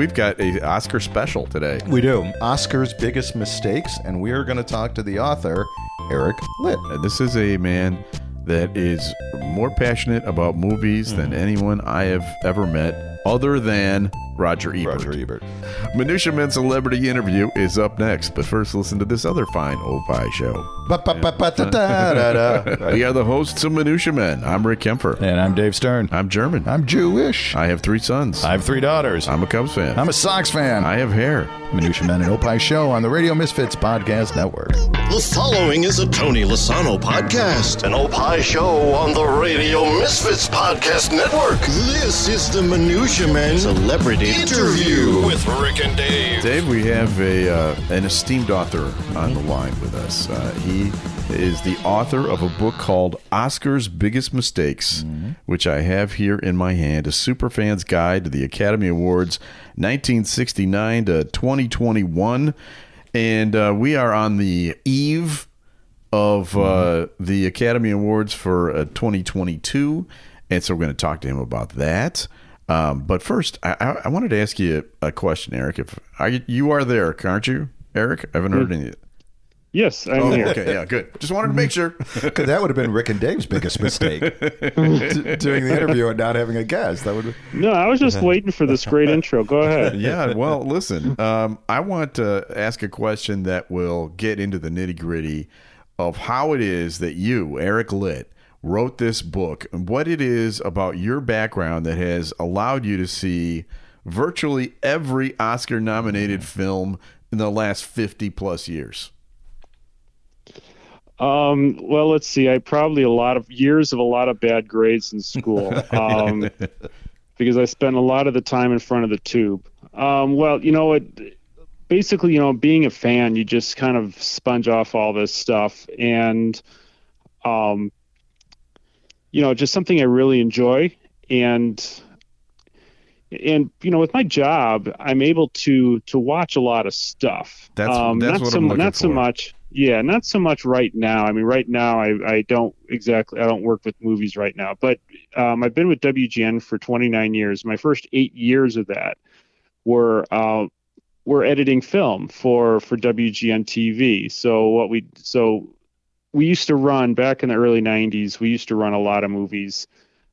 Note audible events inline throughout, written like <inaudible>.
we've got a Oscar special today. We do. Oscar's biggest mistakes, and we are going to talk to the author, Eric Litt. Uh, This is a man that is more passionate about movies than anyone I have ever met, other than Roger Ebert. Roger Ebert. Minutia Men Celebrity Interview is up next, but first listen to this other fine Opie show. <laughs> We are the hosts of Minutia Men. I'm Rick Kemper. And I'm Dave Stern. I'm German. I'm Jewish. I have three sons. I have three daughters. I'm a Cubs fan. I'm a Sox fan. I have hair. Minutia Men and Opie Show on the Radio Misfits Podcast Network. The following is a Tony Lasano podcast, an Opie show on the Radio Misfits Podcast Network. This is the Minutia Men Celebrity Interview with Rick and Dave. Dave, we have a uh, an esteemed author on the line with us. Uh, he is the author of a book called Oscar's Biggest Mistakes, which I have here in my hand, a superfan's guide to the Academy Awards 1969 to 2021. And uh, we are on the eve of uh, the Academy Awards for uh, 2022, and so we're going to talk to him about that. Um, but first, I, I, I wanted to ask you a question, Eric. If are you, you are there, aren't you, Eric? I haven't heard any. Yes, I'm Oh, here. okay, yeah, good. Just wanted to make sure. Because <laughs> that would have been Rick and Dave's biggest mistake. <laughs> D- doing the interview and not having a guest. That would Be... No, I was just waiting for this great intro. Go ahead. <laughs> yeah, well, listen, um, I want to ask a question that will get into the nitty gritty of how it is that you, Eric Litt, wrote this book and what it is about your background that has allowed you to see virtually every Oscar nominated film in the last 50 plus years. Um, well, let's see. I probably a lot of years of a lot of bad grades in school um, <laughs> because I spent a lot of the time in front of the tube. Um, well, you know what? Basically, you know, being a fan, you just kind of sponge off all this stuff, and um, you know, just something I really enjoy, and and you know, with my job, I'm able to to watch a lot of stuff. That's- um, that's not what so I'm mu- looking not so for. much. Yeah, not so much right now. I mean, right now, I, I don't exactly I don't work with movies right now, but um, I've been with WGN for 29 years. My first eight years of that were uh, were editing film for for WGN TV. So what we so we used to run back in the early 90s. We used to run a lot of movies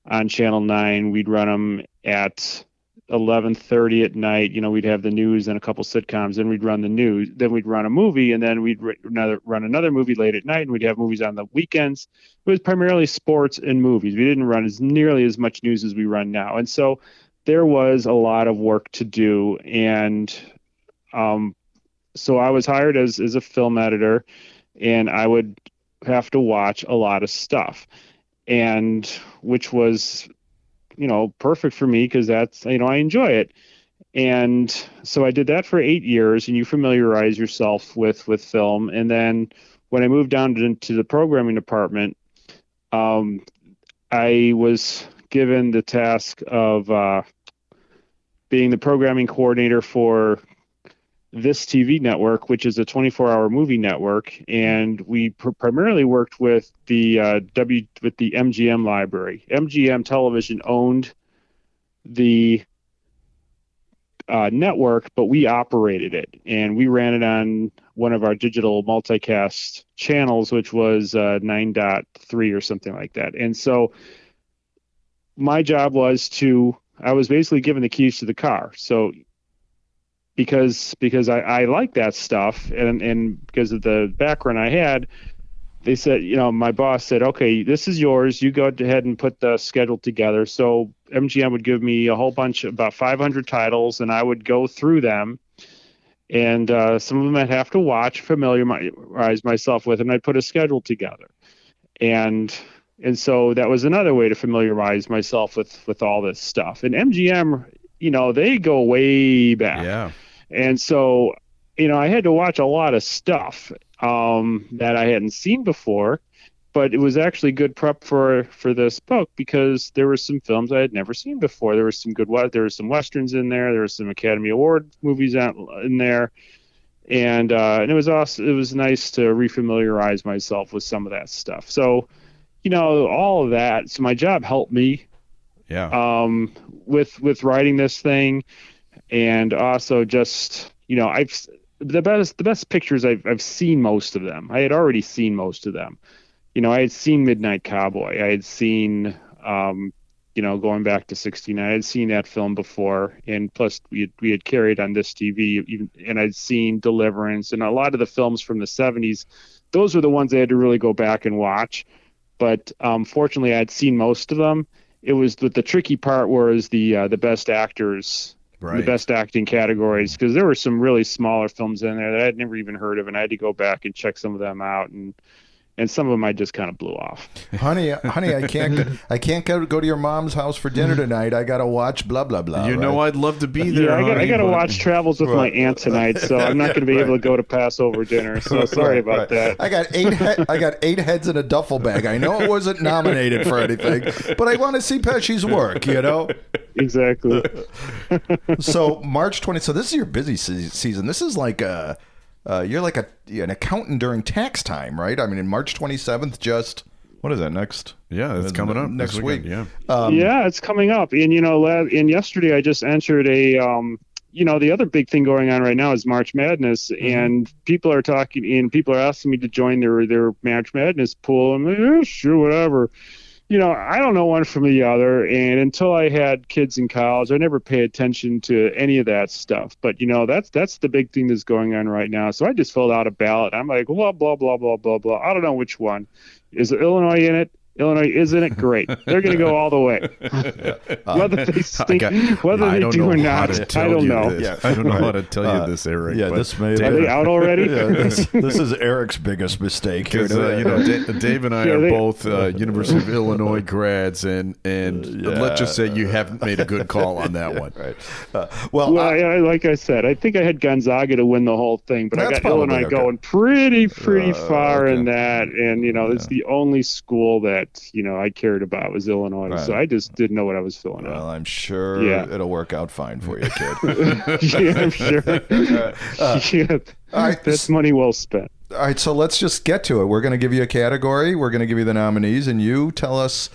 on Channel Nine. We'd run them at 11:30 at night. You know, we'd have the news and a couple sitcoms. Then we'd run the news. Then we'd run a movie, and then we'd another run another movie late at night. And we'd have movies on the weekends. It was primarily sports and movies. We didn't run as nearly as much news as we run now, and so there was a lot of work to do. And um, so I was hired as as a film editor, and I would have to watch a lot of stuff, and which was you know perfect for me because that's you know I enjoy it. And so I did that for eight years, and you familiarize yourself with with film. And then when I moved down to, to the programming department, um, I was given the task of uh, being the programming coordinator for this TV network, which is a 24-hour movie network, and we pr- primarily worked with the uh, W with the MGM library. MGM Television owned the uh, network, but we operated it, and we ran it on one of our digital multicast channels, which was uh, 9.3 or something like that. And so, my job was to I was basically given the keys to the car. So because because I, I like that stuff and and because of the background I had, they said, you know, my boss said, okay, this is yours. You go ahead and put the schedule together. So MGM would give me a whole bunch, about 500 titles, and I would go through them. And uh, some of them I'd have to watch, familiarize myself with, and I'd put a schedule together. And and so that was another way to familiarize myself with with all this stuff. And MGM, you know, they go way back. Yeah. And so, you know, I had to watch a lot of stuff um, that I hadn't seen before, but it was actually good prep for for this book because there were some films I had never seen before. There was some good there were some westerns in there. There were some Academy Award movies out in there, and uh, and it was also it was nice to refamiliarize myself with some of that stuff. So, you know, all of that. So my job helped me Yeah. um, with with writing this thing. And also just you know I've the best the best pictures I've I've seen most of them. I had already seen most of them. You know, I had seen Midnight Cowboy. I had seen um, you know, going back to 69. I had seen that film before, and plus we had, we had carried on this TV, even, and I'd seen Deliverance and a lot of the films from the 70s. Those were the ones I had to really go back and watch. But um, fortunately, I'd seen most of them. It was the, the tricky part was the uh, the best actors, Right. the best acting categories, because there were some really smaller films in there that I'd never even heard of, and I had to go back and check some of them out and and some of them I just kind of blew off. <laughs> honey, honey, I can't, <laughs> I can't go, go to your mom's house for dinner mm-hmm. tonight. I gotta watch blah blah blah. you know. I'd love to be there. yeah, I got, I gotta but- watch Travels with my aunt tonight, so I'm not <laughs> going to be able to go to Passover dinner. So sorry Right, about right. that. I got eight. He- I got eight heads in a duffel bag. I know it wasn't nominated for anything, but I want to see Pesci's work. You know. Exactly. <laughs> So March twenty. So this is your busy se- season. This is like a. Uh, you're like a an accountant during tax time, right? I mean, in March twenty seventh, just what is that next? Yeah, it's coming up next this week. Yeah. Um, yeah, it's coming up, and you know, la- and yesterday I just entered a. Um, you know, the other big thing going on right now is March Madness, and people are talking, and people are asking me to join their their March Madness pool. I'm like, oh, sure, whatever. You know, I don't know one from the other, and until I had kids in college, I never paid attention to any of that stuff. But you know, that's that's the big thing that's going on right now. So I just filled out a ballot. I'm like, blah blah blah blah blah blah. I don't know which one. Is Illinois in it? Illinois isn't it? Great. They're going to go all the way. whether they I, stink, got, whether I they don't do know or not, I don't you know. this. Yeah, I don't know how to tell you Uh, this, Eric. yeah, but this may- Are they out already? Yeah, this, <laughs> this is Eric's biggest mistake. Because uh, you know, Da- Dave and I Yeah, are they- both uh, University of Illinois grads, and and let's just say you haven't made a good call on that one. right. Uh, well, Well, I- I, I, like I said, I think I had Gonzaga to win the whole thing, but I got Illinois okay. going pretty, pretty Uh, far okay. in that. And you know, it's the only school that you know I cared about was Illinois, so I just didn't know what I was filling well, out. I'm sure Yeah. it'll work out fine for you, kid. <laughs> yeah, I'm sure. <laughs> <laughs> yeah, all right, that's money well spent. All right, so let's just get to it. We're going to give you a category. We're going to give you the nominees, and you tell us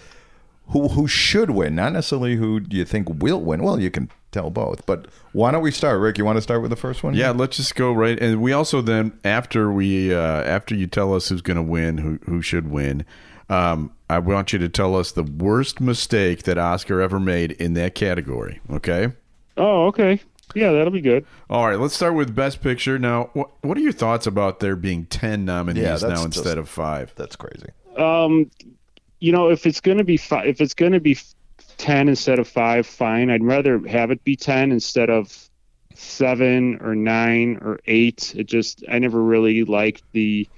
who who should win, not necessarily who do you think will win. Well, you can tell both, but why don't we start, Rick? You want to start with the first one? Yeah, let's just go right. And we also then after we uh, after you tell us who's going to win, who who should win, um, I want you to tell us the worst mistake that Oscar ever made in that category. Okay. Oh, okay. Yeah, that'll be good. All right, let's start with Best Picture. Now, what what are your thoughts about there being ten nominees Yeah, that's now just- instead of five? that's crazy. Um, you know, if it's going to be fi- if it's going to be f- ten instead of five, fine. I'd rather have it be ten instead of seven or nine or eight. It just I never really liked the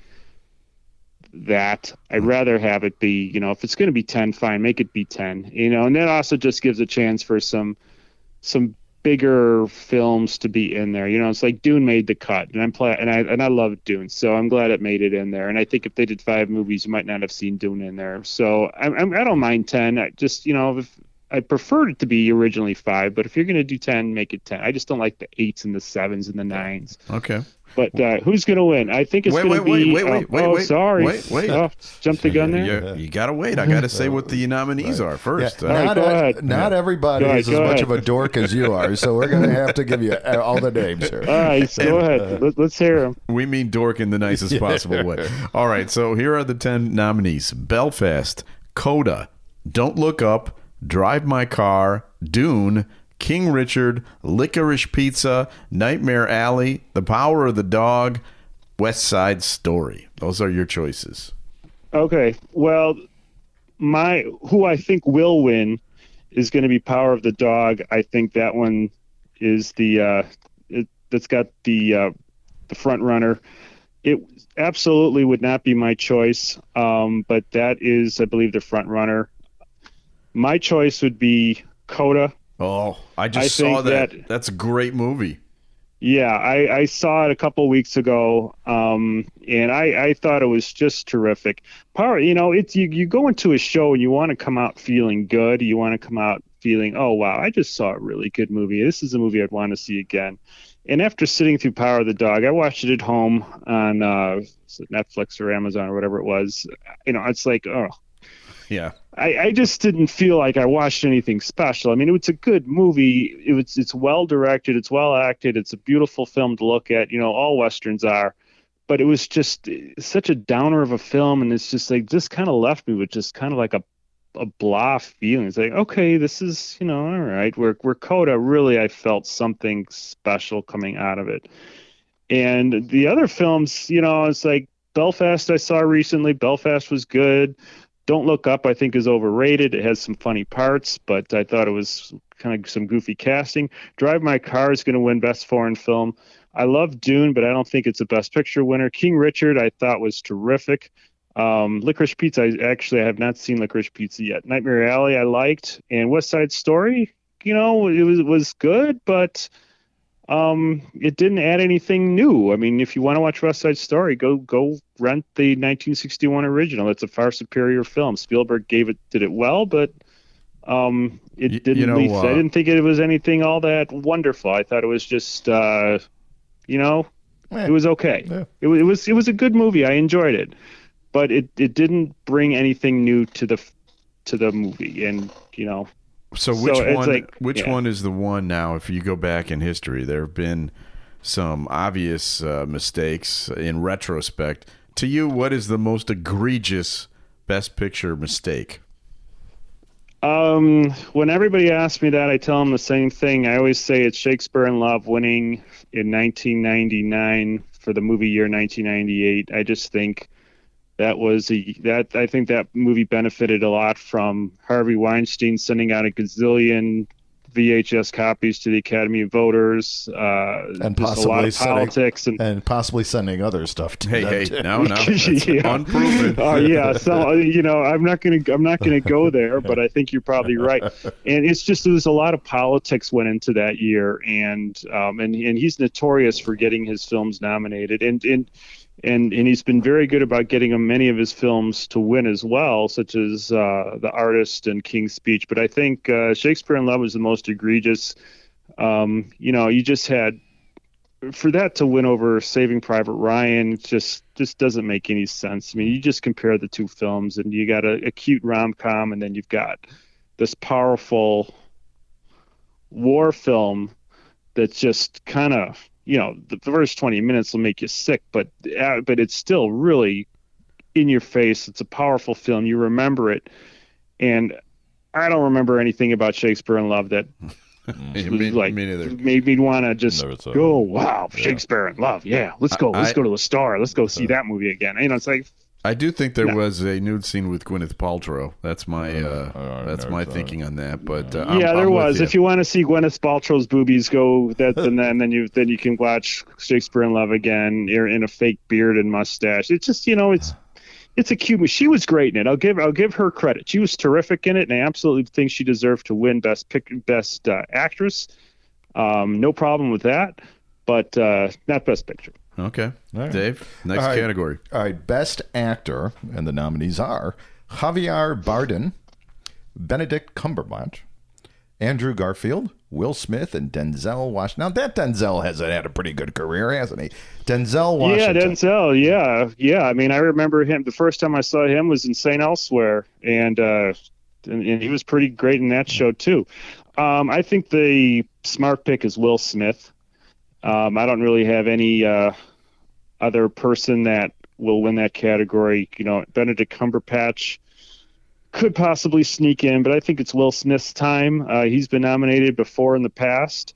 that. I'd rather have it be you know if it's going to be ten, fine, make it be ten. You know, and that also just gives a chance for some some bigger films to be in there. You know, it's like Dune made the cut, and I'm play and I and I love Dune, so I'm glad it made it in there. And I think if they did five movies, you might not have seen Dune in there. So I'm, I'm I don't mind ten. I just you know if I preferred it to be originally five, but if you're gonna do ten, make it ten. I just don't like the eights and the sevens and the nines. Okay. But uh, who's gonna win? I think it's Wait, gonna be. wait, wait, be. wait, uh, wait, wait, oh, wait, sorry. wait, wait. Oh, jumped the gun there. You, you got to wait. I got to say what the nominees are first. Yeah, Uh, right, not, go ahead. not everybody Go ahead, is as go much of a dork as you are, so we're going to have to give you uh, all the names here. All right, go ahead. Let, let's hear them. We mean dork in the nicest possible way. All right, so here are the 10 nominees Belfast, Coda, Don't Look Up, Drive My Car, Dune, King Richard, Licorice Pizza, Nightmare Alley, The Power of the Dog, West Side Story. Those are your choices. Okay. Well, my who I think will win is going to be Power of the Dog. I think that one is the uh, it, that's got the uh, the front runner. It absolutely would not be my choice, um, but that is, I believe, the front runner. My choice would be Coda. Oh, I just I saw that. that- That's a great movie. Yeah, I, I saw it a couple weeks ago, um, and I, I thought it was just terrific. Power, you know, it's you, you go into a show and you want to come out feeling good. You want to come out feeling, oh wow, I just saw a really good movie. This is a movie I'd want to see again. And after sitting through Power of the Dog, I watched it at home on uh, Netflix or Amazon or whatever it was. You know, it's like, oh, Yeah. I, I just didn't feel like I watched anything special. I mean, it's a good movie. It was it's well directed, it's well acted, it's a beautiful film to look at. You know, all westerns are, but it was just such a downer of a film, and it's just like just kind of left me with just kind of like a a blah feeling. It's like, okay, this is you know all right. Where where Coda really, I felt something special coming out of it, and the other films, you know, it's like Belfast. I saw recently. Belfast was good. Don't Look Up, I think, is overrated. It has some funny parts, but I thought it was kind of some goofy casting. Drive My Car is going to win Best Foreign Film. I love Dune, but I don't think it's a Best Picture winner. King Richard, I thought was terrific. Um, Licorice Pizza, I actually I have not seen Licorice Pizza yet. Nightmare Alley, I liked, and West Side Story, you know, it was was good, but um, it didn't add anything new. I mean, if you want to watch West Side Story, go go rent the 1961 original. It's a far superior film. Spielberg gave it did it well, but um, it Y- didn't. you know, leave- uh, I didn't think it was anything all that wonderful. I thought it was just, uh, you know, Eh, it was okay. yeah. It, wa- it was it was a good movie. I enjoyed it, but it it didn't bring anything new to the to the movie. And you know, So So which it's one? like- which yeah. one is the one now? If you go back in history, there have been some obvious uh, mistakes in retrospect. To you, what is the most egregious Best Picture mistake? Um, when everybody asks me that, I tell them the same thing. I always say it's Shakespeare in Love winning in 1999 for the movie year 1998. I just think that was a that I think that movie benefited a lot from Harvey Weinstein sending out a gazillion VHS copies to the Academy of Voters. Uh, And just a lot possibly of sending- politics and and possibly sending other stuff to Hey, them, hey, no, no, that's <laughs> Yeah. unproven. <laughs> Oh yeah, so <laughs> uh, you know, I'm not gonna I'm not gonna go there, but I think you're probably right. And it's just there's a lot of politics went into that year, and um, and and he's notorious for getting his films nominated, and and and and he's been very good about getting many of his films to win as well, such as uh, The Artist and King's Speech. But I think uh, Shakespeare in Love was the most egregious. Um, you know, you just had for that to win over Saving Private Ryan just just doesn't make any sense. I mean, you just compare the two films, and you got a, a cute rom com, and then you've got this powerful war film that's just kind of you know the first 20 minutes will make you sick, but uh, but it's still really in your face. It's a powerful film. You remember it, and I don't remember anything about Shakespeare in Love that <laughs> Me, was like me neither. made me want to just Never saw it. go, wow, Shakespeare in Love. Yeah, let's go. Let's go to the star. Let's go see that movie again. You know, it's like, I do think there No. was a nude scene with Gwyneth Paltrow. That's my uh, I that's my saw it. thinking on that. But uh, I'm- yeah, I'm there with was. If you want to see Gwyneth Paltrow's boobies go, that and then then you then you can watch Shakespeare in Love again. You're in a fake beard and mustache. It's just you know, it's it's a cute. She was great in it. I'll give I'll give her credit. She was terrific in it, and I absolutely think she deserved to win best pick best uh, actress. Um, no problem with that, but uh, not best picture. Okay, right. Dave, next All right. category. All right, best actor, and the nominees are Javier Bardem, Benedict Cumberbatch, Andrew Garfield, Will Smith, and Denzel Washington. Now that Denzel has had a pretty good career, hasn't he? Denzel Washington. Yeah, Denzel. Yeah, yeah. I mean, I remember him. The first time I saw him was in Saint Elsewhere, and uh, and, and he was pretty great in that show too. Um, I think the smart pick is Will Smith. Um, I don't really have any uh, other person that will win that category. You know, Benedict Cumberbatch could possibly sneak in, but I think it's Will Smith's time. Uh, he's been nominated before in the past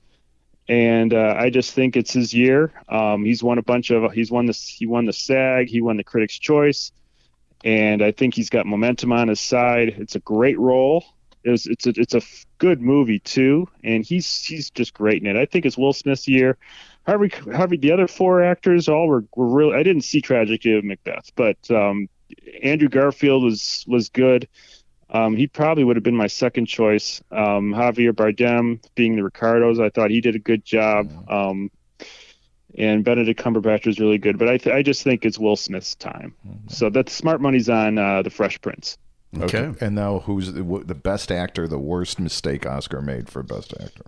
and uh, I just think it's his year. Um, he's won a bunch of he's won this he won the SAG, he won the Critics' Choice, and I think he's got momentum on his side. It's a great role. It's it's a, it's a good movie too, and he's he's just great in it. I think it's Will Smith's year. Harvey Harvey the other four actors all were, were really I didn't see Tragedy of Macbeth, but um, Andrew Garfield was was good. Um, he probably would have been my second choice. Um, Javier Bardem being the Ricardos, I thought he did a good job. Um, and Benedict Cumberbatch was really good, but I, th- I just think it's Will Smith's time. So that smart money's on uh, the Fresh Prince. Okay. And now, who's the, the best actor? The worst mistake Oscar made for best actor.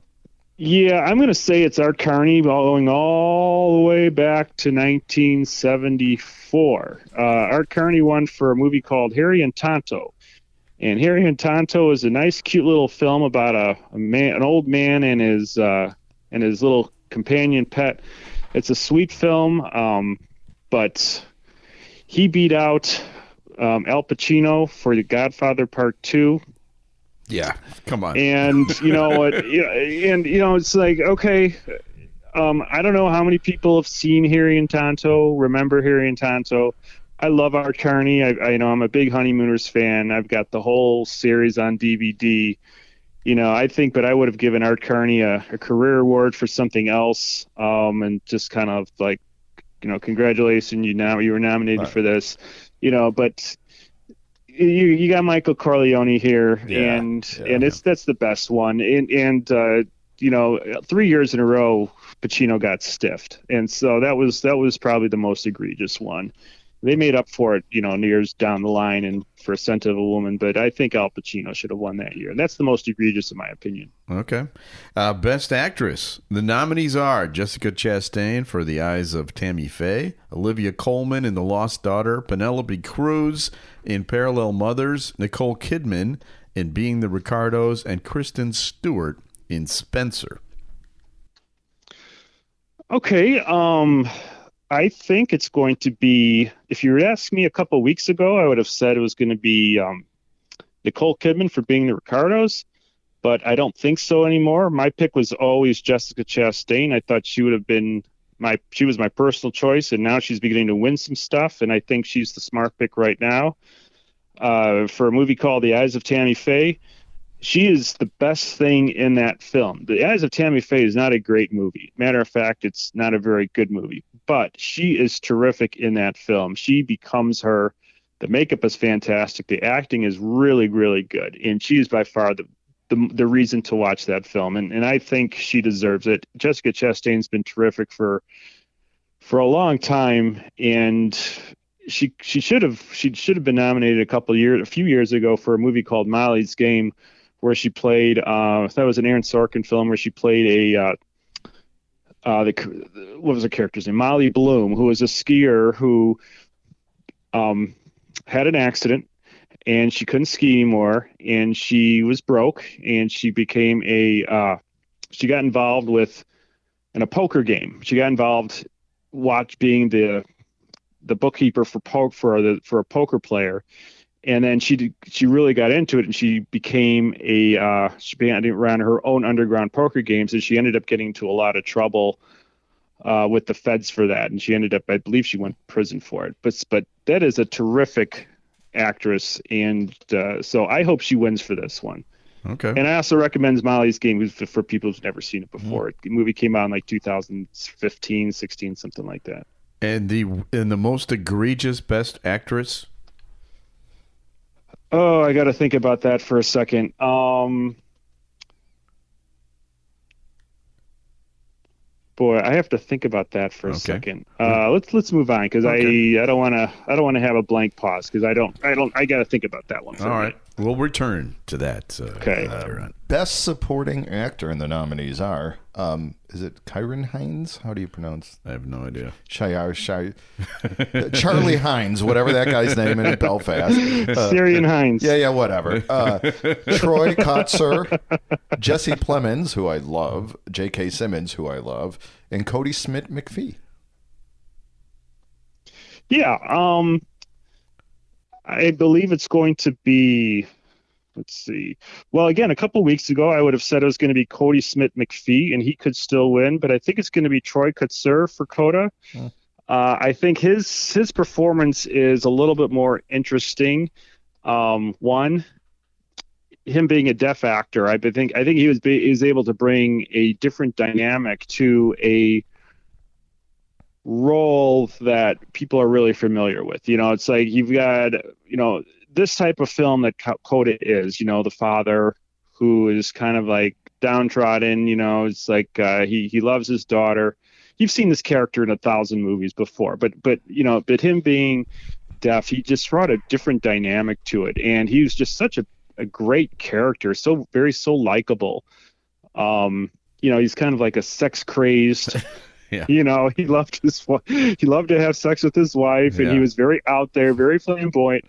Yeah, I'm going to say it's Art Carney going all the way back to 1974. Uh, Art Carney won for a movie called Harry and Tonto. And Harry and Tonto is a nice, cute little film about a, a man, an old man, and his uh, and his little companion pet. It's a sweet film, um, but he beat out um, Al Pacino for The Godfather Part Two. Yeah, come on. And you know what? <laughs> and you know, it's like okay. Um, I don't know how many people have seen Harry and Tonto, remember Harry and Tonto. I love Art Carney. I, I you know I'm a big Honeymooners fan. I've got the whole series on DVD. You know, I think, but I would have given Art Carney a, a career award for something else, um, and just kind of like, you know, congratulations, you now you were nominated for this, you know, but you you got Michael Corleone here, Yeah, and yeah. and it's that's the best one, and and uh, you know, three years in a row, Pacino got stiffed, and so that was that was probably the most egregious one. They made up for it, you know, years down the line and for a scent of a woman, but I think Al Pacino should have won that year. And that's the most egregious, in my opinion. Okay. Uh, Best Actress. The nominees are Jessica Chastain for The Eyes of Tammy Faye, Olivia Colman in The Lost Daughter, Penelope Cruz in Parallel Mothers, Nicole Kidman in Being the Ricardos, and Kristen Stewart in Spencer. Okay, um, I think it's going to be. If you had asked me a couple weeks ago, I would have said it was going to be um, Nicole Kidman for being the Ricardos, but I don't think so anymore. My pick was always Jessica Chastain. I thought she would have been my. She was my personal choice, and now she's beginning to win some stuff, and I think she's the smart pick right now. Uh, for a movie called The Eyes of Tammy Faye, she is the best thing in that film. The Eyes of Tammy Faye is not a great movie. Matter of fact, it's not a very good movie, but she is terrific in that film. She becomes her. The makeup is fantastic. The acting is really, really good, and she is by far the the, the reason to watch that film. And and I think she deserves it. Jessica Chastain's been terrific for for a long time, and she she should have she should have been nominated a couple years a few years ago for a movie called Molly's Game where she played. Uh, that was an Aaron Sorkin film where she played a. Uh, uh, the what was the character's name? Molly Bloom, who was a skier who um, had an accident and she couldn't ski anymore, and she was broke, and she became a. Uh, she got involved with in a poker game. She got involved, watch being the the bookkeeper for poke for the for a poker player, and then she did, she really got into it and she became a uh, she began to run her own underground poker games and she ended up getting into a lot of trouble uh, with the feds for that. And she ended up I believe she went to prison for it. But but that is a terrific actress and uh, so I hope she wins for this one. Okay. and I also recommend Molly's Game for, for people who've never seen it before. The movie came out in like 2015 16 something like that. And the and the most egregious Best Actress. Oh, I got to think about that for a second. Um, boy, I have to think about that for a Okay. second. Uh, let's let's move on because Okay. I I don't want to I don't want to have a blank pause because I don't I don't I got to think about that one. All right. We'll return to that. Uh, Okay. later on. Best supporting actor in the nominees are um, is it Kyron Hines? How do you pronounce I have no idea. Shire Shire <laughs> Charlie Hines, whatever that guy's name in Belfast. <laughs> Uh, Syrian Hines. yeah, yeah, whatever. Uh, Troy Kotsur, <laughs> Jesse Plemons, who I love, J.K. Simmons, who I love, and Kodi Smith McPhee. Yeah. Um, I believe it's going to be. Let's see. Well, again, a couple weeks ago, I would have said it was going to be Kodi Smith McPhee, and he could still win. But I think it's going to be Troy Kotsur for Coda. Uh, I think his his performance is a little bit more interesting. Um, one, him being a deaf actor, I think I think he was be, he was able to bring a different dynamic to a role that people are really familiar with. You know, it's like you've got, you know, this type of film that Co- Coda is, you know, the father who is kind of like downtrodden, you know, it's like uh, he he loves his daughter. You've seen this character in a thousand movies before, but but you know, but him being deaf, he just brought a different dynamic to it, and he was just such a, a great character, so very so likable. Um, you know, he's kind of like a sex crazed <laughs> Yeah. you know he loved his he loved to have sex with his wife and Yeah. he was very out there very flamboyant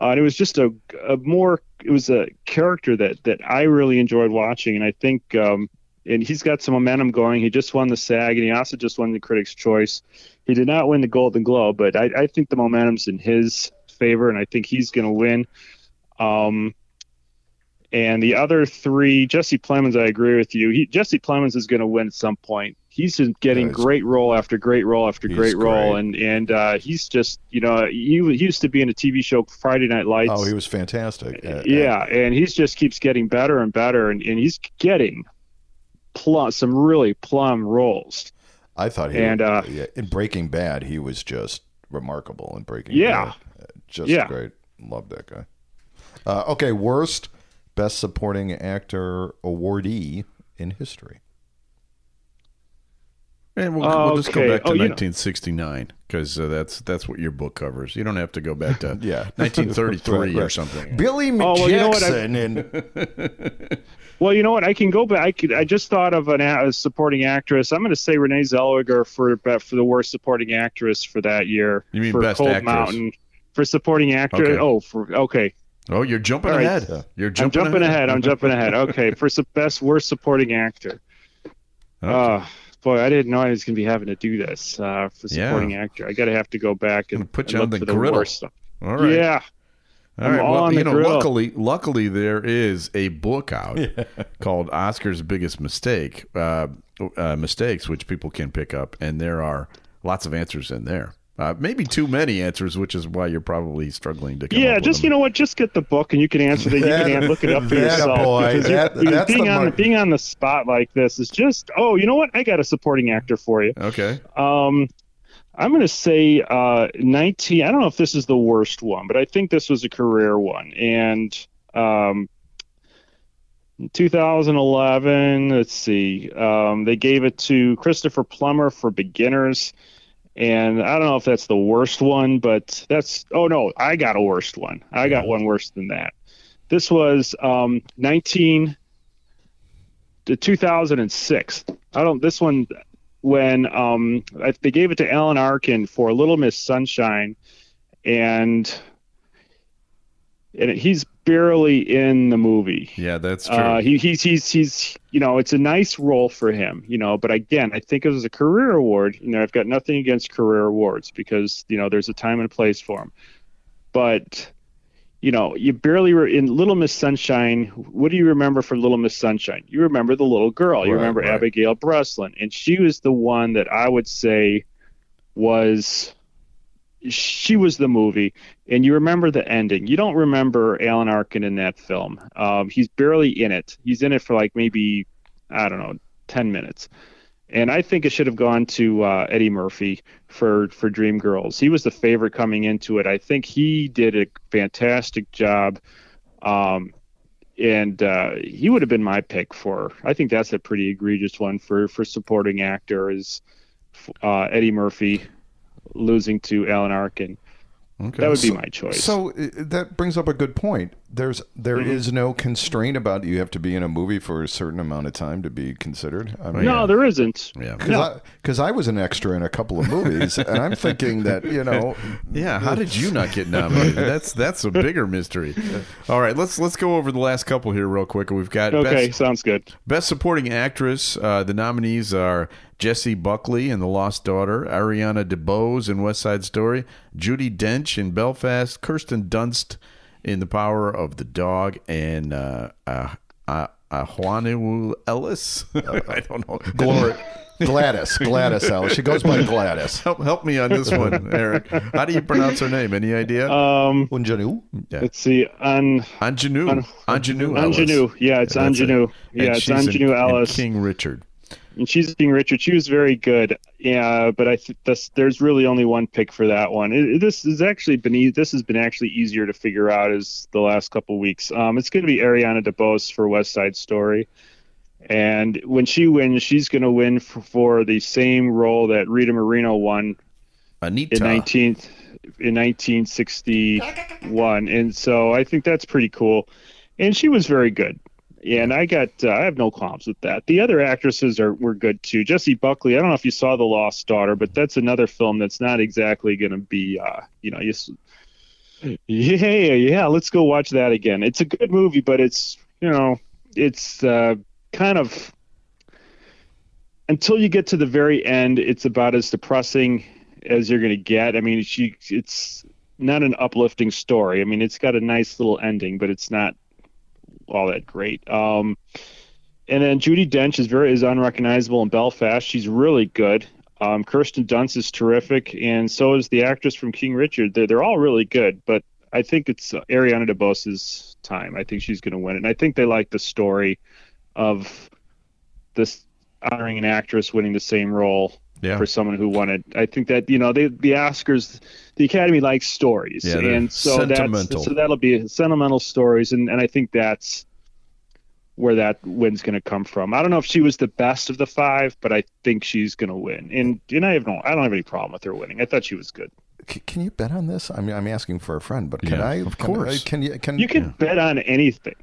Uh, and it was just a, a more it was a character that that I really enjoyed watching, and I think um, and he's got some momentum going. He just won the SAG, and he also just won the Critics' Choice. He did not win the Golden Globe, but I, I think the momentum's in his favor, and I think he's going to win. Um, and the other three, Jesse Plemons, I agree with you. He, Jesse Plemons is going to win at some point. He's getting great role after great role after great role, great. and and uh, he's just you know he, he used to be in a TV show Friday Night Lights. Oh, he was fantastic. Uh, yeah, and he's just keeps getting better and better, and, and he's getting plum some really plum roles. I thought he And, uh, yeah, in Breaking Bad he was just remarkable in Breaking Yeah. Bad. Uh, Just Yeah. great. Love that guy. Uh, okay, worst best supporting actor awardee in history. And we'll, we'll just go back to Oh, you know- 1969 because uh, that's that's what your book covers. You don't have to go back to <laughs> Yeah. 1933 <laughs> Right, or something. Billy Oh, well, you know what, I- and <laughs> Well, you know what? I can go back. I, could, I just thought of an a, a supporting actress. I'm going to say Renee Zellweger for for the worst supporting actress for that year. You mean for best Cold actress? Mountain for supporting actress. Okay. Oh, for okay. Oh, you're jumping All right. ahead. You're jumping. I'm jumping, jumping ahead. I'm jumping ahead. Okay, for the best worst supporting actor. Okay. Uh, boy, I didn't know I was going to be having to do this uh, for Yeah. supporting actor. I got to have to go back and Gonna put and you on look the for griddle. worst stuff. All right. Yeah. All right. I'm Well, on you the know, grill. luckily, luckily there is a book out <laughs> called Oscar's Biggest Mistake, uh, uh, mistakes, which people can pick up, and there are lots of answers in there. Uh, maybe too many answers, which is why you're probably struggling to come Yeah, up just them. you know what, just get the book and you can answer that. You <laughs> That- can look it up for that yourself. boy, because you're- that- you're that's being the on mark. being on the spot like this is just. Oh, you know what? I got a supporting actor for you. Okay. Um, I'm going to say uh, 19. I don't know if this is the worst one, but I think this was a career one. And um, 2011, let's see, um, they gave it to Christopher Plummer for beginners. And I don't know if that's the worst one, but that's. Oh no, I got a worst one. I got one worse than that. This was um, 19 to 2006. I don't. This one when um, I, they gave it to Alan Arkin for Little Miss Sunshine, and and he's barely in the movie. Yeah, that's true. Uh, he, he's he's he's you know it's a nice role for him, you know. But again, I think it was a career award. You know, I've got nothing against career awards because you know there's a time and a place for them. But you know, you barely were in Little Miss Sunshine. What do you remember for Little Miss Sunshine? You remember the little girl. You Right, remember right. Abigail Breslin, and she was the one that I would say was she was the movie and you remember the ending. You don't remember alan arkin in that film. Um, he's barely in it. He's in it for like maybe i don't know 10 minutes. And i think it should have gone to uh, eddie murphy for for dreamgirls. He was the favorite coming into it. I think he did a fantastic job. Um, and uh, he would have been my pick for i think that's a pretty egregious one for for supporting actor is uh, eddie murphy losing to alan arkin okay. that would be my choice So uh, that brings up a good point. There's there is Mm-hmm. no constraint about you have to be in a movie for a certain amount of time to be considered. I mean, No, there isn't. Yeah. because no. I, 'cause I was an extra in a couple of movies, and I'm thinking that you know, <laughs> Yeah, how did you not get nominated? <laughs> That's that's a bigger mystery. All right, let's let's go over the last couple here real quick. We've got Okay, best, sounds good. best supporting actress. Uh, the nominees are Jessie Buckley in The Lost Daughter, Ariana DeBose in West Side Story, Judi Dench in Belfast, Kirsten Dunst in The Power of the Dog, and uh, uh, uh, uh, Juanu Ellis. <laughs> I don't know. Glor- Gladys, Gladys Ellis. She goes by Gladys. Help help me on this one, Eric. How do you pronounce her name? Any idea? Um, Unjanu? Yeah. let's see. An Anjanou. An- Anjanou. Ellis. Anjanou. Yeah, it's That's it. Yeah, it's she's in- in Ellis. King Richard. And she's being Richard. She was very good. Yeah, but I think this, there's really only one pick for that one. It, it- this has actually been e- this has been actually easier to figure out as the last couple weeks. Um, it's going to be Ariana DeBose for West Side Story, and when she wins, she's going to win for, for the same role that Rita Moreno won Anita. in 19th in 1961 and so i think that's pretty cool and she was very good and i got uh, i have no qualms with that the other actresses are were good too jessie buckley i don't know if you saw the lost daughter but that's another film that's not exactly going to be uh you know you Yeah, yeah. Let's go watch that again. It's a good movie, but it's you know, it's uh, kind of until you get to the very end, it's about as depressing as you're going to get. I mean, she it's not an uplifting story. I mean, it's got a nice little ending, but it's not all that great. Um, and then Judi Dench is very is unrecognizable in Belfast. She's really good. Um, Kirsten Dunst is terrific, and so is the actress from King Richard. They're they're all really good, but I think it's Ariana DeBose's time. I think she's going to win it, and I think they like the story of this honoring an actress winning the same role Yeah. for someone who won it. I think that you know they the Oscars, the Academy likes stories, Yeah, and so sentimental. that's so that'll be sentimental stories, and and I think that's where that win's going to come from. I don't know if she was the best of the five, but I think she's going to win, and and I have no I don't have any problem with her winning. I thought she was good. C- can you bet on this? I mean, I'm asking for a friend, but can Yeah, I? of can course. I- Can you? Can You can bet on anything.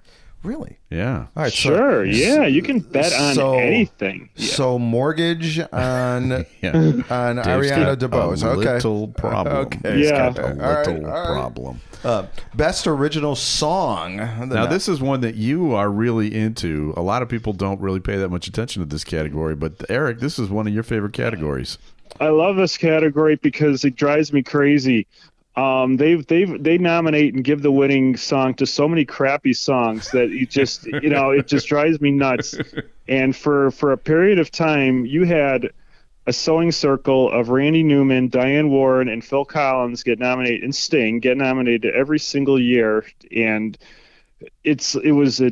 Really? Yeah. All right. so- Sure, yeah, you can bet on so- anything. Yeah. So mortgage on <laughs> Yeah. on Dave's Ariana got DeBose. A okay. little problem. Okay. He's Yeah. got a All right, little all right. problem. Uh, best original song. Now, this is one that you are really into. A lot of people don't really pay that much attention to this category, but Eric, this is one of your favorite categories. I love this category because it drives me crazy. Um, they've they've they nominate and give the winning song to so many crappy songs that it just you know it just drives me nuts. <laughs> And for for a period of time, you had a sewing circle of Randy Newman, Diane Warren, and Phil Collins get nominated, and Sting get nominated every single year, and it's it was a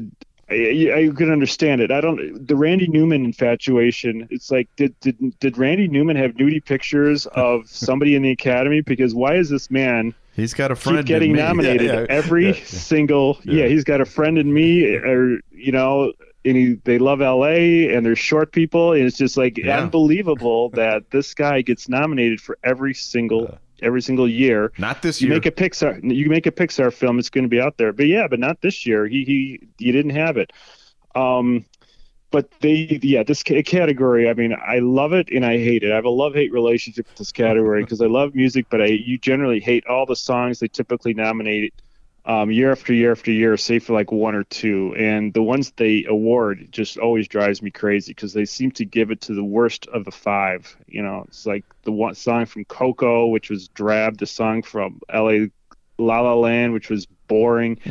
I, I could understand it. I don't the Randy Newman infatuation. It's like did did did Randy Newman have nudie pictures of <laughs> somebody in the Academy? Because why is this man He's got a friend keep getting <laughs> nominated Yeah, yeah, every yeah, single? Yeah. Yeah. he's got a friend in me, or you know, and he, they love L.A. and they're short people, and it's just like unbelievable that this guy gets nominated for every single every single year. Not this You year. make a Pixar, you make a Pixar film, it's going to be out there. But yeah, but not this year. He he, you didn't have it. Um, but they, yeah, this ca- category. I mean, I love it and I hate it. I have a love hate relationship with this category <laughs> because I love music, but I you generally hate all the songs they typically nominate um, year after year after year, save for like one or two. And the ones they award just always drives me crazy because they seem to give it to the worst of the five. You know, it's like the one song from Coco, which was drab, the song from L.A. La La Land, which was boring. <laughs>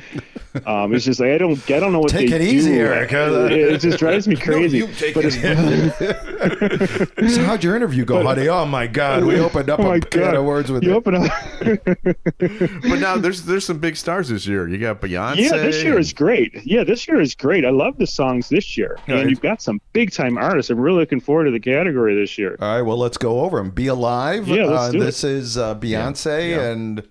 Um, it's just like I don't, I don't know what Take they it easy, do. Eric. It, it just drives me <laughs> crazy. take but it it's, <laughs> so how'd your interview go, honey? Oh my God, we opened up oh a can of words with you open up. but now there's there's some big stars this year. You got Beyonce. Yeah, this year is great. Yeah, this year is great. I love the songs this year, Right. and you've got some big time artists. I'm really looking forward to the category this year. All right, well, let's go over them. Be Alive. Yeah, uh, this is uh, Beyonce Yeah. and.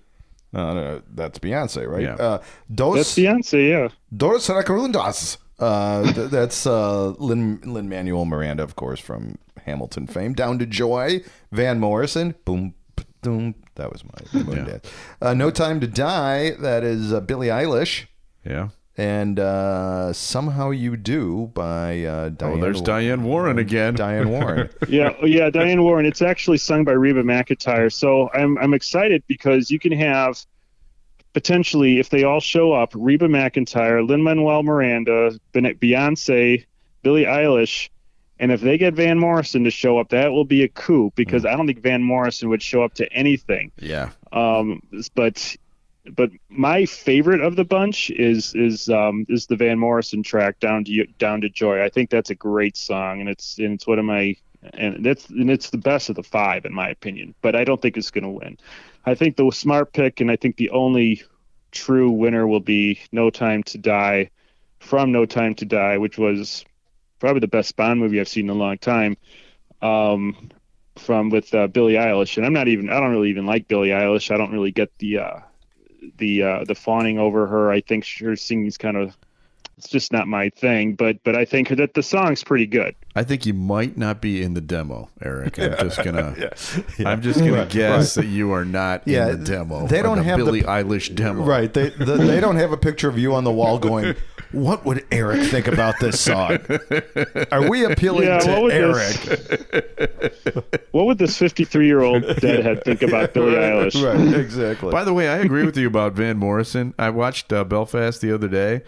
Uh, no, that's Beyonce, right? Yeah. Uh, Dos That's Beyonce, yeah. Dos Recordadas. Uh, th- that's uh, Lin Lin Manuel Miranda, of course, from Hamilton fame. Down to Joy, Van Morrison. Boom, boom. That was my moon Yeah. dance. Uh, no Time to Die. That is uh, Billie Eilish. Yeah. And uh, Somehow You Do by uh, Diane. Oh, there's Diane Warren again. Diane Warren. <laughs> yeah, oh, yeah, Diane Warren. It's actually sung by Reba McEntire. So I'm I'm excited because you can have potentially, if they all show up, Reba McEntire, Lin Manuel Miranda, Ben- Beyonce, Billie Eilish, and if they get Van Morrison to show up, that will be a coup because I don't think Van Morrison would show up to anything. Yeah. Um, but but my favorite of the bunch is is um, is the Van Morrison track down to down to joy. I think that's a great song, and it's and it's one of my and that's and it's the best of the five in my opinion. But I don't think it's going to win. I think the smart pick, and I think the only true winner will be No Time to Die from No Time to Die, which was probably the best Bond movie I've seen in a long time. Um, from with uh, Billie Eilish, and I'm not even I don't really even like Billie Eilish. I don't really get the uh, the uh, the fawning over her. I think her singing's kind of it's just not my thing. But but I think that the song's pretty good. I think you might not be in the demo, Eric. I'm just gonna, <laughs> I'm just gonna guess that you are not Yeah, in the demo. they don't the have the- Billie Eilish demo. Right. They the, they don't have a picture of you on the wall going, what would Eric think about this song? Are we appealing Yeah, to what Eric? this- <laughs> What would this 53 year old deadhead think about Billie Eilish? Right, exactly. By the way, I agree with you about Van Morrison. I watched uh, Belfast the other day,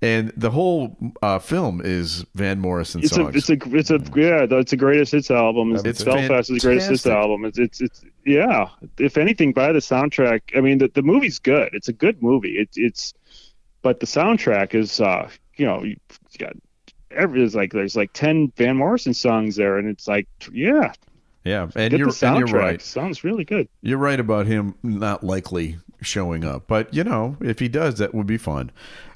and the whole uh, film is Van Morrison It's a, it's a, it's a, yeah, it's a greatest hits album. It's, It's Belfast is the greatest hits album. It's, it's, it's, yeah. If anything, by the soundtrack. I mean, the, the movie's good. It's a good movie. It's, it's, but the soundtrack is, uh, you know, you got every there's like there's like ten Van Morrison songs there, and it's like, yeah, yeah, and get you're, and you're right. Sounds really good. You're right about him not likely showing up, but you know, if he does, that would be fun.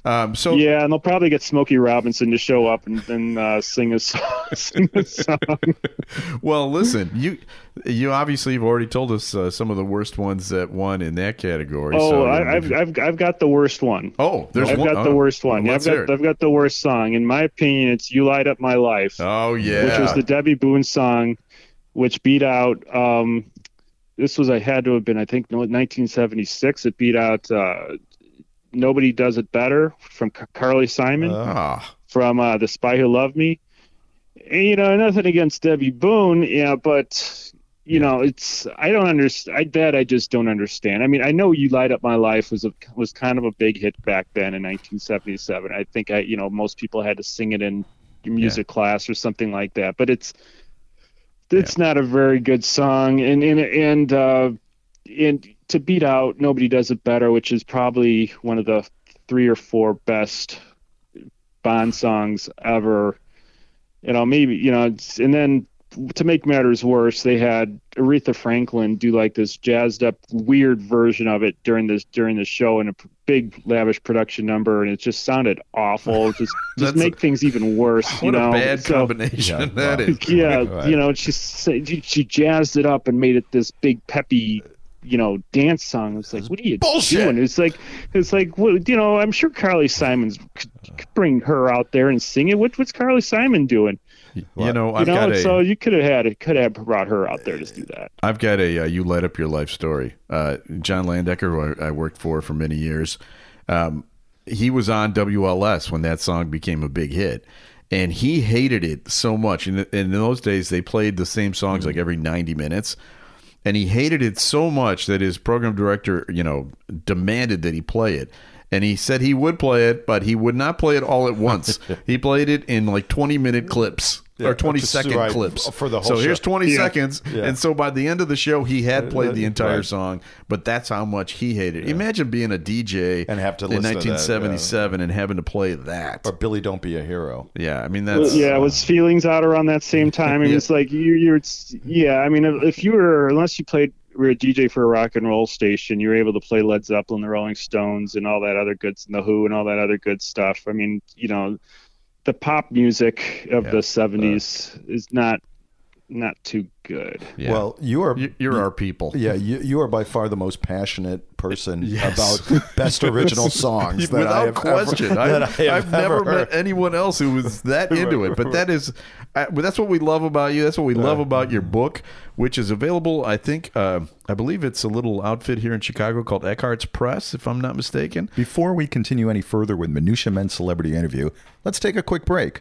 Um, so Yeah, and they'll probably get Smokey Robinson to show up and then uh, sing a song. <laughs> sing a song. <laughs> well, listen, you you obviously have already told us uh, some of the worst ones that won in that category. Oh, so I, I've, I've I've got the worst one. oh, there's I've one. got the oh, worst one. well, I've got I've got the worst song. In my opinion, it's "You Light Up My Life," Oh yeah, which was the Debby Boone song, which beat out. Um, this was I had to have been I think 1976. It beat out uh, "Nobody Does It Better" from Car- Carly Simon. Ah, from uh, The Spy Who Loved Me. And, you know, nothing against Debby Boone, yeah, but you know, it's I don't understand I that I just don't understand. I mean, I know "You Light Up My Life" was a was kind of a big hit back then in 1977. I think I, you know, most people had to sing it in music class or something like that. But it's it's not a very good song, and and and uh, and to beat out "Nobody Does It Better," which is probably one of the three or four best Bond songs ever. You know, maybe you know, and then to make matters worse, they had Aretha Franklin do like this jazzed up, weird version of it during this during the show in a big lavish production number, and it just sounded awful. <laughs> Just just make a- things even worse. <laughs> what you know, a bad So- combination Yeah, that wow. is. yeah, Right. you know, she she, she jazzed it up and made it this big peppy, you know, dance song. It's like, what are you Bullshit. doing? It's like, it's like, what, you know, I'm sure Carly Simons could, could bring her out there and sing it. What, what's Carly Simon doing? <laughs> You know, I've know, got a so you could have had it, could have brought her out there to do that. I've got a uh, you light up your life story. Uh, John Landecker, who I, I worked for for many years, um, he was on WLS when that song became a big hit, and he hated it so much. And in those days, they played the same songs like every ninety minutes, and he hated it so much that his program director, you know, demanded that he play it. And he said he would play it, but he would not play it all at once. <laughs> he played it in like twenty minute clips Yeah, or 20 second right, clips for the whole So here's twenty Yeah. seconds, Yeah. and so by the end of the show, he had uh, played the entire Right. song. But that's how much he hated. it. Imagine being a DJ And have to in listen to that, 1977 and having to play that. or Billy, don't be a hero. yeah, I mean Well, that's yeah, was feelings out around that same <laughs> time. I mean, Yeah. it's like you, you're, yeah. I mean, if you were, unless you played, were a DJ for a rock and roll station, you were able to play Led Zeppelin, the Rolling Stones, and all that other good, and the Who, and all that other good stuff. I mean, you know, the pop music of Yeah. the '70s is not, not too good. yeah. Well, you are. You- you're our people. yeah, you, you are by far the most passionate person <laughs> Yes. about best <laughs> original songs that I Without have question, ever, I, that I have <laughs> have never ever met anyone else who was that into it. But that is, I, but that's what we love about you. That's what we love about your book, which is available. I think, uh, I believe it's a little outfit here in Chicago called Eckhartz Press, if I'm not mistaken. Before we continue any further with Minutia Men's celebrity interview, let's take a quick break.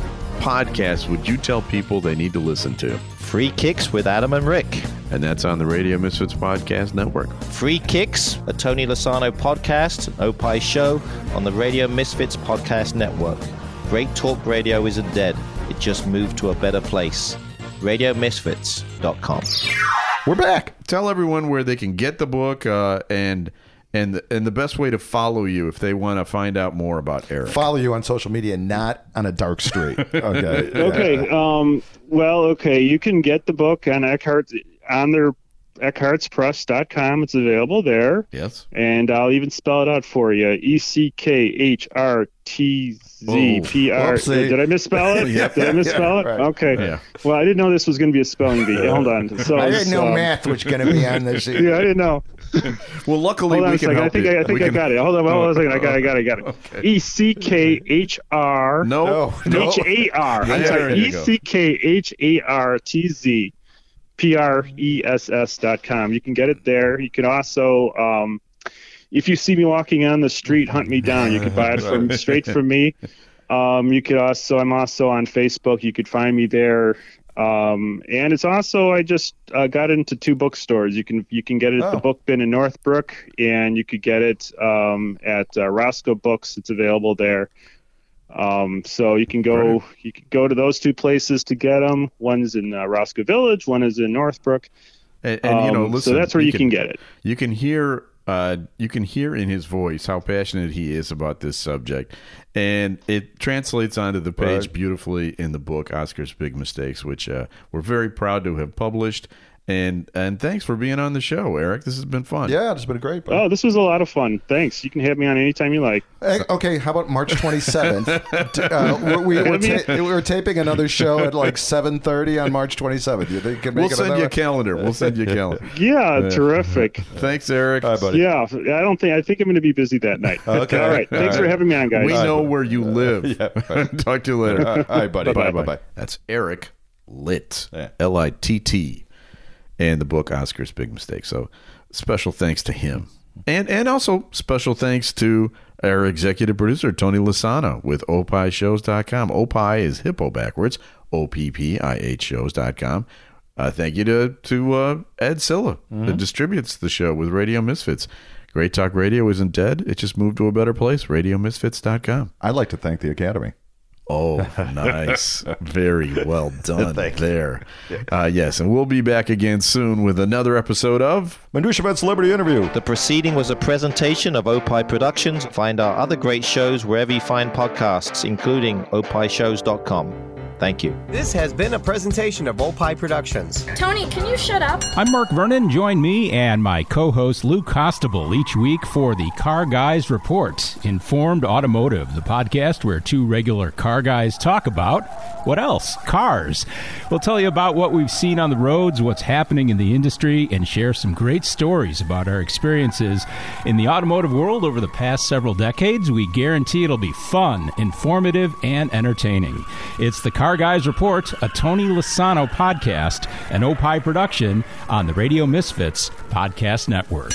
podcast would you tell people they need to listen to? Free Kicks with Adam and Rick. And that's on the Radio Misfits Podcast Network. Free Kicks, a Tony Lasano podcast, an Opie show on the Radio Misfits Podcast Network. Great Talk Radio isn't dead, it just moved to a better place. RadioMisfits.com. We're back. Tell everyone where they can get the book uh, and and and the best way to follow you if they want to find out more about Eric. Follow you on social media, not on a dark street. <laughs> Okay. Okay. Um, well, okay. You can get the book on Eckhart on their eckhartzpress.com. It's available there. Yes. And I'll even spell it out for you. E C K H R T Z P R. Whoopsie. <laughs> Did I misspell it? Yeah. Did I misspell it? right. Okay. Yeah. Well, I didn't know this was going to be a spelling bee. Hold on. So I didn't know um, math was going to be on this. <laughs> Yeah, I didn't know. <laughs> Well, luckily Hold on we a can second. I help think you. I, I think We I can- got it. Hold on. Hold on a second. I got it. I got it. I got it. <laughs> Okay. E C K H R No. No, no. H A R. I'm <laughs> There sorry. you E go. C K H A R T Z P R E S S dot com. You can get it there. You can also, um, if you see me walking on the street, hunt me down. You can buy it from straight from me. Um, you could also, I'm also on Facebook. You could find me there. Um, and it's also, I just uh, got into two bookstores. You can you can get it at the Oh. Book Bin in Northbrook, and you could get it um, at uh, Roscoe Books. It's available there. Um, so you can go you can go to those two places to get them. One's in uh, Roscoe Village. One is in Northbrook. And, and, you know, Um, listen. so that's where you, can, get it. You can hear uh, you can hear in his voice how passionate he is about this subject, and it translates onto the page Right. beautifully in the book Oscar's Big Mistakes, which uh, we're very proud to have published. And and thanks for being on the show, Eric. This has been fun. Yeah, it's been great. bud. Oh, this was a lot of fun. Thanks. You can have me on anytime you like. Hey, Okay, how about March 27th? <laughs> uh, we, we, we're ta- we're taping another show at like 7.30 on March 27th. You think you can make We'll it send you a calendar. We'll send you a calendar. <laughs> Yeah, uh, terrific. <laughs> Thanks, Eric. Hi, buddy. Yeah, I don't think I think I'm going to be busy that night. Okay. All right. Thanks All for right. having me on, guys. We know where you uh, live. Talk to you later. All right, buddy. Bye-bye. Bye-bye. That's Eric Litt, Yeah. L I T T, and the book Oscar's Big Mistake. So special thanks to him, and and also special thanks to our executive producer Tony Lasano with opishows.com. Opie is hippo backwards. O P P I H shows.com. Uh, thank you to to uh, Ed Silla that distributes the show with Radio Misfits. Great Talk Radio isn't dead; it just moved to a better place. RadioMisfits.com. I'd like to thank the Academy. Oh, <laughs> nice. Very well <laughs> done there. Uh, yes, and we'll be back again soon with another episode of Minutia Bet Celebrity Interview. The proceeding was a presentation of Opie Productions. Find our other great shows wherever you find podcasts, including opishows.com. Thank you. This has been a presentation of Opie Productions. Tony, can you shut up? I'm Mark Vernon. Join me and my co host Lou Costable each week for the Car Guys Report, Informed Automotive, the podcast where two regular car guys talk about what else? Cars. We'll tell you about what we've seen on the roads, what's happening in the industry, and share some great stories about our experiences in the automotive world over the past several decades. We guarantee it'll be fun, informative, and entertaining. It's the Car Guys Report, a Tony Lasano podcast, an Opie production on the Radio Misfits Podcast Network.